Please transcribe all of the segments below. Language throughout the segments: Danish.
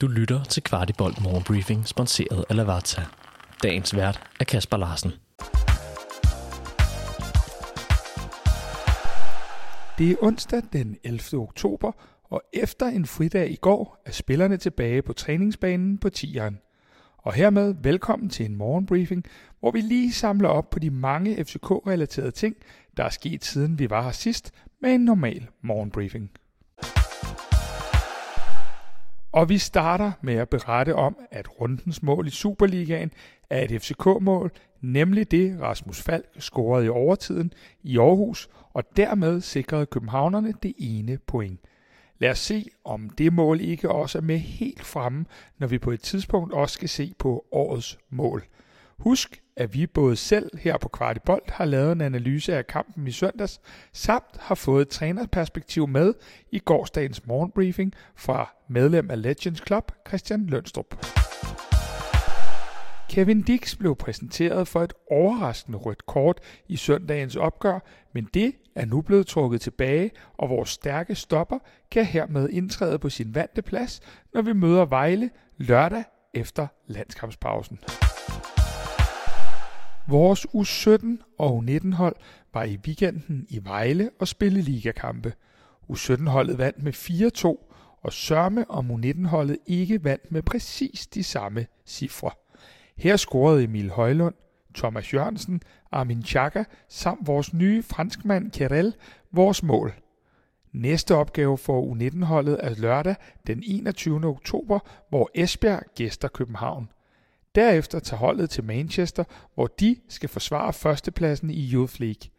Du lytter til Kvartibolt Morgenbriefing, sponsoreret af Lavazza. Dagens vært er Kasper Larsen. Det er onsdag den 11. oktober, og efter en fridag i går er spillerne tilbage på træningsbanen på Tieren. Og hermed velkommen til en morgenbriefing, hvor vi lige samler op på de mange FCK-relaterede ting, der er sket siden vi var her sidst med en normal morgenbriefing. Og vi starter med at berette om, at rundens mål i Superligaen er et FCK-mål, nemlig det Rasmus Falk scorede i overtiden i Aarhus, og dermed sikrede københavnerne det ene point. Lad os se, om det mål ikke også er med helt fremme, når vi på et tidspunkt også skal se på årets mål. Husk, at vi både selv her på Kvartibolt har lavet en analyse af kampen i søndags, samt har fået trænerperspektiv med i gårsdagens morgenbriefing fra medlem af Legends Club, Christian Lønstrup. Kevin Dix blev præsenteret for et overraskende rødt kort i søndagens opgør, men det er nu blevet trukket tilbage, og vores stærke stopper kan hermed indtræde på sin vante plads, når vi møder Vejle lørdag efter landskampspausen. Vores U17 og U19 hold var i weekenden i Vejle og spille ligakampe. U17 holdet vandt med 4-2, og Sørme og U19 holdet ikke vandt med præcis de samme cifre. Her scorede Emil Højlund, Thomas Jørgensen, Armin Chaka samt vores nye franskmand Kerel vores mål. Næste opgave for U19-holdet er lørdag den 21. oktober, hvor Esbjerg gæster København. Derefter tager holdet til Manchester, hvor de skal forsvare førstepladsen i Youth League.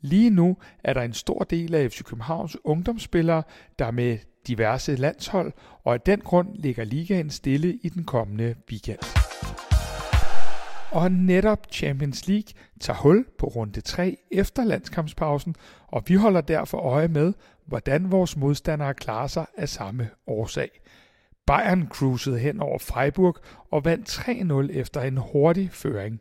Lige nu er der en stor del af FC Københavns ungdomsspillere, der er med diverse landshold, og af den grund ligger ligaen stille i den kommende weekend. Og netop Champions League tager hul på runde 3 efter landskampspausen, og vi holder derfor øje med, hvordan vores modstandere klarer sig af samme årsag. Bayern cruisede hen over Freiburg og vandt 3-0 efter en hurtig føring.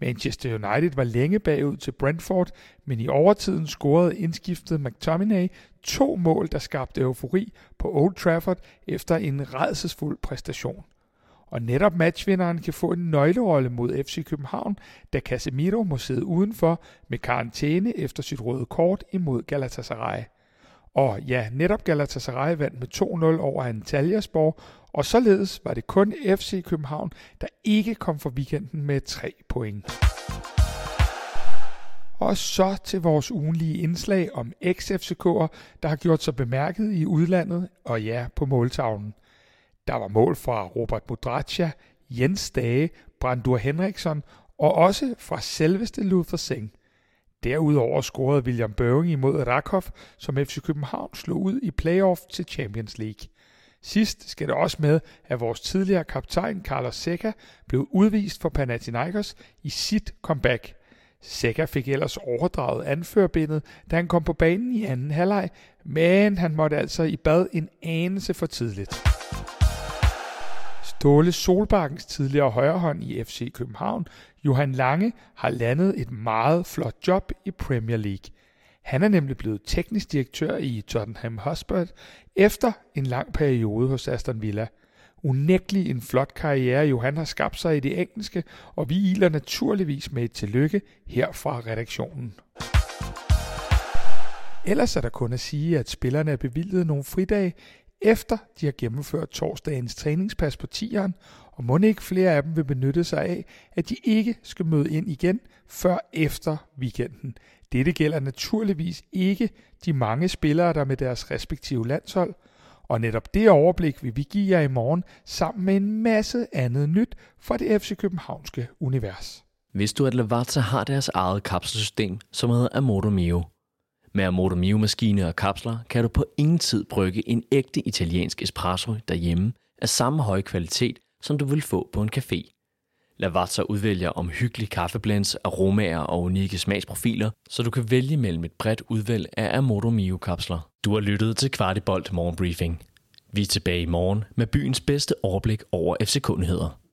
Manchester United var længe bagud til Brentford, men i overtiden scorede indskiftet McTominay to mål, der skabte eufori på Old Trafford efter en redselsfuld præstation. Og netop matchvinderen kan få en nøglerolle mod FC København, da Casemiro må sidde udenfor med karantæne efter sit røde kort imod Galatasaray. Og ja, netop Galatasaray vandt med 2-0 over Antalyaspor, og således var det kun FC København, der ikke kom for weekenden med 3 point. Og så til vores ugenlige indslag om ex-FCK'er, der har gjort sig bemærket i udlandet, og ja, på måltavlen. Der var mål fra Robert Mudracha, Jens Dage, Brandur Henriksson og også fra selveste Luther Singh. Derudover scorede William Børing imod Rakov, som FC København slog ud i playoff til Champions League. Sidst skal det også med, at vores tidligere kaptajn Carlos Seca blev udvist for Panathinaikos i sit comeback. Seca fik ellers overdraget anførbindet, da han kom på banen i anden halvleg, men han måtte altså i bad en anelse for tidligt. Ståle Solbakkens tidligere højrehånd i FC København, Johan Lange, har landet et meget flot job i Premier League. Han er nemlig blevet teknisk direktør i Tottenham Hotspur efter en lang periode hos Aston Villa. Unægtelig en flot karriere, Johan har skabt sig i det engelske, og vi iler naturligvis med et tillykke her fra redaktionen. Ellers er der kun at sige, at spillerne er bevilget nogle fridage, efter de har gennemført torsdagens træningspas på tieren, og må ikke flere af dem vil benytte sig af, at de ikke skal møde ind igen før efter weekenden. Dette gælder naturligvis ikke de mange spillere, der med deres respektive landshold, og netop det overblik vil vi give jer i morgen sammen med en masse andet nyt fra det FC Københavnske univers. Hvis du at Lavazza har deres eget kapselsystem, som hedder Amodo Mio. Med Amorto Mio maskiner og kapsler kan du på ingen tid brygge en ægte italiensk espresso derhjemme af samme høje kvalitet, som du vil få på en café. Lavazza udvælger omhyggelige kaffeblends, aromaer og unikke smagsprofiler, så du kan vælge mellem et bredt udvalg af Amorto Mio kapsler. Du har lyttet til Kvartibolt Morgenbriefing. Vi er tilbage i morgen med byens bedste overblik over FC-kundigheder.